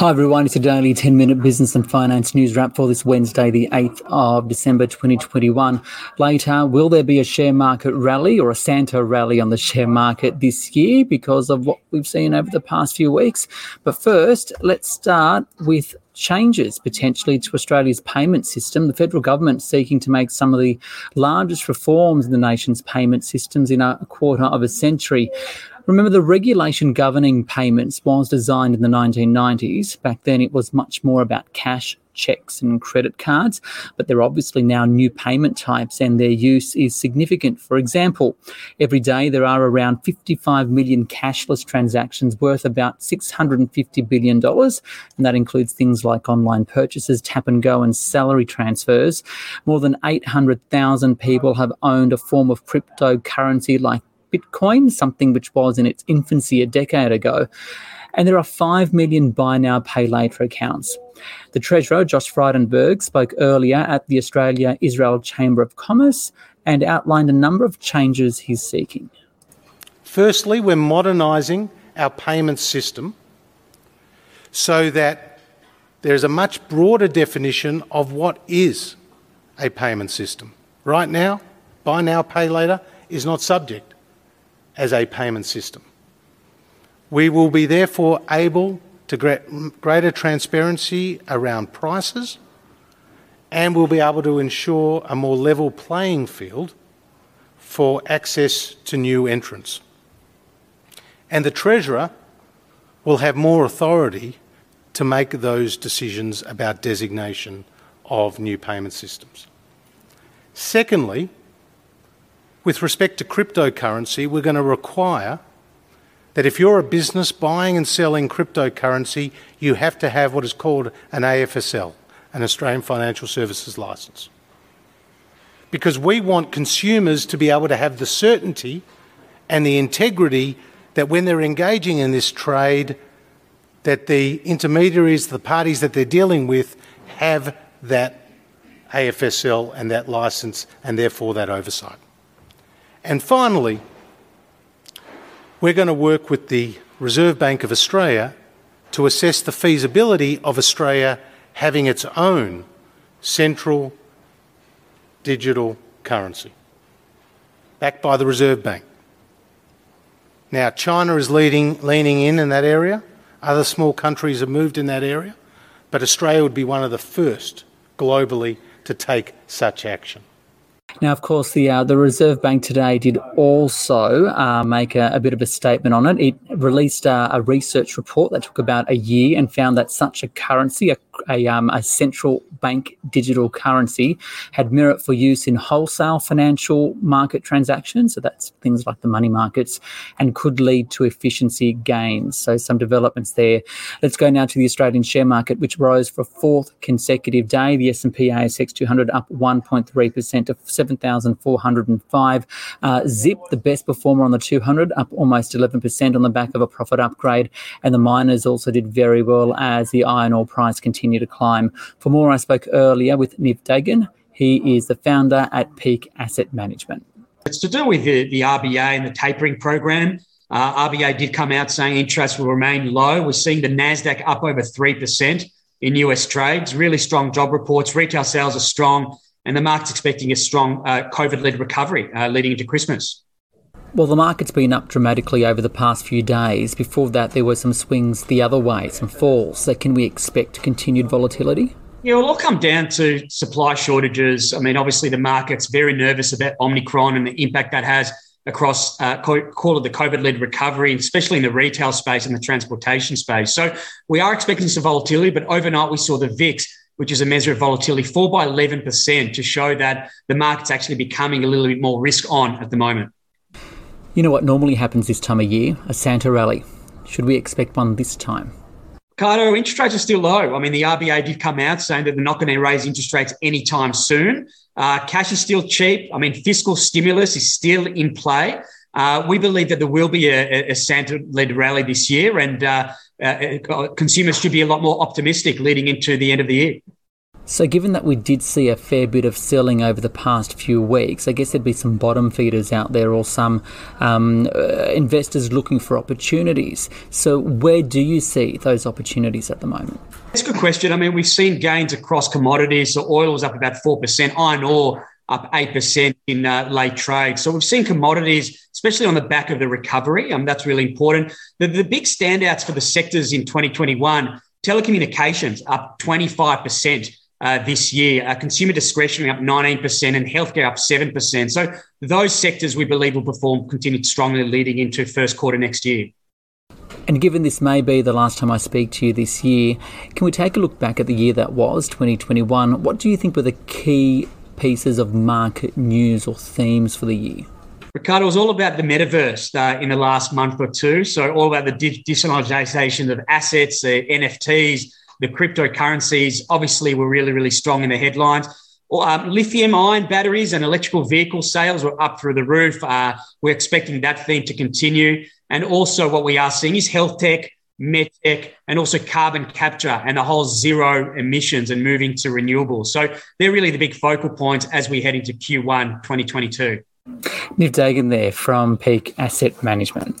Hi everyone, it's a daily 10 minute business and finance news wrap for this Wednesday, the 8th of December 2021. Later, will there be a share market rally or a Santa rally on the share market this year because of what we've seen over the past few weeks? But first, let's start with changes potentially to Australia's payment system. The federal government seeking to make some of the largest reforms in the nation's payment systems in a quarter of a century. Remember, the regulation governing payments was designed in the 1990s. Back then, it was much more about cash, checks, and credit cards, but there are obviously now new payment types and their use is significant. For example, every day there are around 55 million cashless transactions worth about $650 billion, and that includes things like online purchases, tap and go, and salary transfers. More than 800,000 people have owned a form of cryptocurrency like Bitcoin, something which was in its infancy a decade ago. And there are 5 million buy now, pay later accounts. The Treasurer, Josh Frydenberg, spoke earlier at the Australia Israel Chamber of Commerce and outlined a number of changes he's seeking. Firstly, we're modernising our payment system so that there's a much broader definition of what is a payment system. Right now, buy now, pay later is not subject as a payment system. We will be therefore able to get greater transparency around prices and we'll be able to ensure a more level playing field for access to new entrants. And the Treasurer will have more authority to make those decisions about designation of new payment systems. Secondly, with respect to cryptocurrency, we're going to require that if you're a business buying and selling cryptocurrency, you have to have what is called an AFSL, an Australian Financial Services Licence. Because we want consumers to be able to have the certainty and the integrity that when they're engaging in this trade, that the intermediaries, the parties that they're dealing with, have that AFSL and that licence and therefore that oversight. And finally, we're going to work with the Reserve Bank of Australia to assess the feasibility of Australia having its own central digital currency, backed by the Reserve Bank. Now, China is leading, leaning in in that area. Other small countries have moved in that area, but Australia would be one of the first globally to take such action. Now, of course, the uh, the Reserve Bank today did also uh, make a, a, bit of a statement on it. It released uh, a research report that took about a year and found that such a currency, a a, um, a central bank digital currency had merit for use in wholesale financial market transactions. So that's things like the money markets and could lead to efficiency gains. So some developments there. Let's go now to the Australian share market, which rose for a fourth consecutive day. The S&P ASX 200 up 1.3% to 7,405. Uh, Zip, the best performer on the 200, up almost 11% on the back of a profit upgrade. And the miners also did very well as the iron ore price continued continue to climb. For more, I spoke earlier with Niv Dagan. He is the founder at Peak Asset Management. It's to do with the, the RBA and the tapering program. Uh, RBA did come out saying interest will remain low. We're seeing the NASDAQ up over 3% in US trades, really strong job reports. Retail sales are strong, and the market's expecting a strong uh, COVID led recovery uh, leading into Christmas. Well, the market's been up dramatically over the past few days. Before that, there were some swings the other way, some falls. So, can we expect continued volatility? Yeah, well, it'll come down to supply shortages. I mean, obviously, the market's very nervous about Omicron and the impact that has across uh, call it the COVID-led recovery, especially in the retail space and the transportation space. So we are expecting some volatility, but overnight we saw the VIX, which is a measure of volatility, fall by 11% to show that the market's actually becoming a little bit more risk on at the moment. You know what normally happens this time of year? A Santa rally. Should we expect one this time? Cardo, interest rates are still low. I mean, the RBA did come out saying that they're not going to raise interest rates anytime soon. Uh, cash is still cheap. I mean, fiscal stimulus is still in play. Uh, we believe that there will be a, a Santa-led rally this year, and uh, uh consumers should be a lot more optimistic leading into the end of the year. So, given that we did see a fair bit of selling over the past few weeks, I guess there'd be some bottom feeders out there or some um, uh, investors looking for opportunities. So, where do you see those opportunities at the moment? It's a good question. I mean, we've seen gains across commodities. So, oil was up about 4%, iron ore up 8% in uh, late trade. So we've seen commodities, especially on the back of the recovery. Um, that's really important. The, the big standouts for the sectors in 2021 telecommunications up 25% uh, this year, uh, consumer discretionary up 19%, and healthcare up 7%. So those sectors we believe will perform continued strongly leading into first quarter next year. And given this may be the last time I speak to you this year, can we take a look back at the year that was, 2021? What do you think were the key pieces of market news or themes for the year? Ricardo, was all about the metaverse uh, in the last month or two. So, all about the digitalization of assets, the NFTs, the cryptocurrencies obviously were really, really strong in the headlines. Um, lithium ion batteries and electrical vehicle sales were up through the roof. Uh, we're expecting that theme to continue. And also, what we are seeing is health tech, medtech, and also carbon capture and the whole zero emissions and moving to renewables. So, they're really the big focal points as we head into Q1 2022. Niv Dagan there from Peak Asset Management.